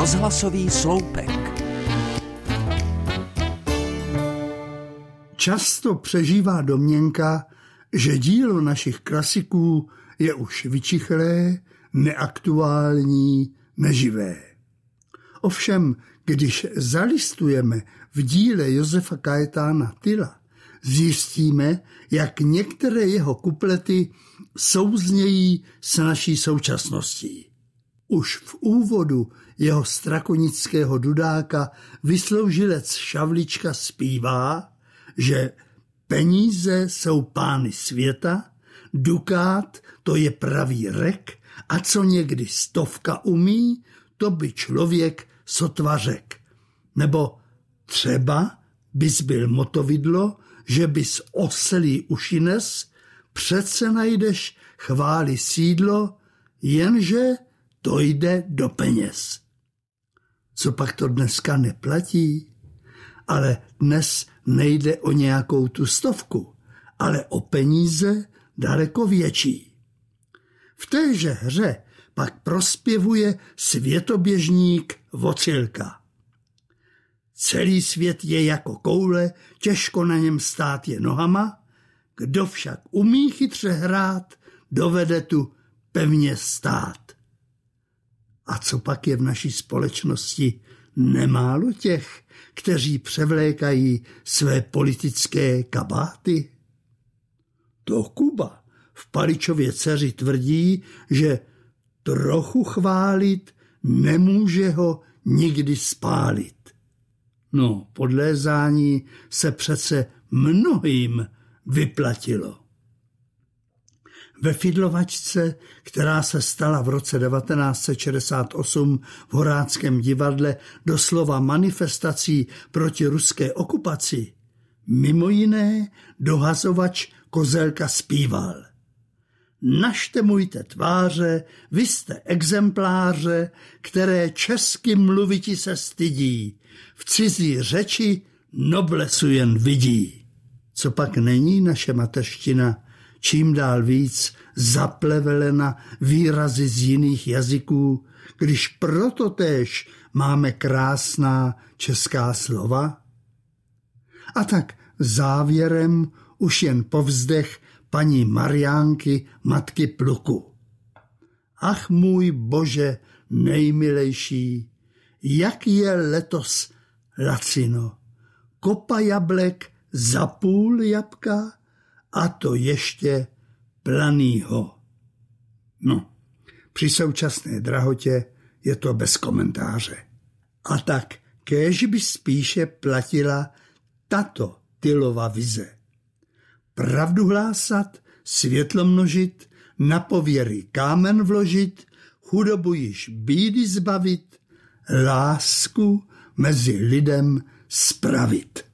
Rozhlasový sloupek. Často přežívá domněnka, že dílo našich klasiků je už vyčichlé, neaktuální, neživé. Ovšem, když zalistujeme v díle Josefa Kajetána Tyla, zjistíme, jak některé jeho kuplety souznějí s naší současností. Už v úvodu jeho strakonického dudáka vysloužilec Šavlička zpívá, že peníze jsou pány světa, dukát to je pravý rek a co někdy stovka umí, to by člověk sotva řek. Nebo třeba bys byl motovidlo, že bys oselí ušines, přece najdeš chváli sídlo, jenže to jde do peněz. Co pak to dneska neplatí? Ale dnes nejde o nějakou tu stovku, ale o peníze daleko větší. V téže hře pak prospěvuje světoběžník Vocilka. Celý svět je jako koule, těžko na něm stát je nohama, kdo však umí chytře hrát, dovede tu pevně stát. A co pak je v naší společnosti nemálo těch, kteří převlékají své politické kabáty? To Kuba v Paličově dceři tvrdí, že trochu chválit nemůže ho nikdy spálit. No, podlézání se přece mnohým vyplatilo. Ve Fidlovačce, která se stala v roce 1968 v Horáckém divadle doslova manifestací proti ruské okupaci, mimo jiné dohazovač Kozelka zpíval. Naštemujte tváře, vy jste exempláře, které česky mluviti se stydí, v cizí řeči noblesu jen vidí. Co pak není naše mateřština, čím dál víc zaplevelena výrazy z jiných jazyků, když proto též máme krásná česká slova? A tak závěrem už jen povzdech paní Mariánky, matky Pluku. Ach můj bože nejmilejší, jak je letos lacino. Kopa jablek za půl jabka a to ještě planýho. No, při současné drahotě je to bez komentáře. A tak kéž by spíše platila tato Tylova vize. Pravdu hlásat, světlo množit, na pověry kámen vložit, chudobu již bídy zbavit, lásku mezi lidem spravit.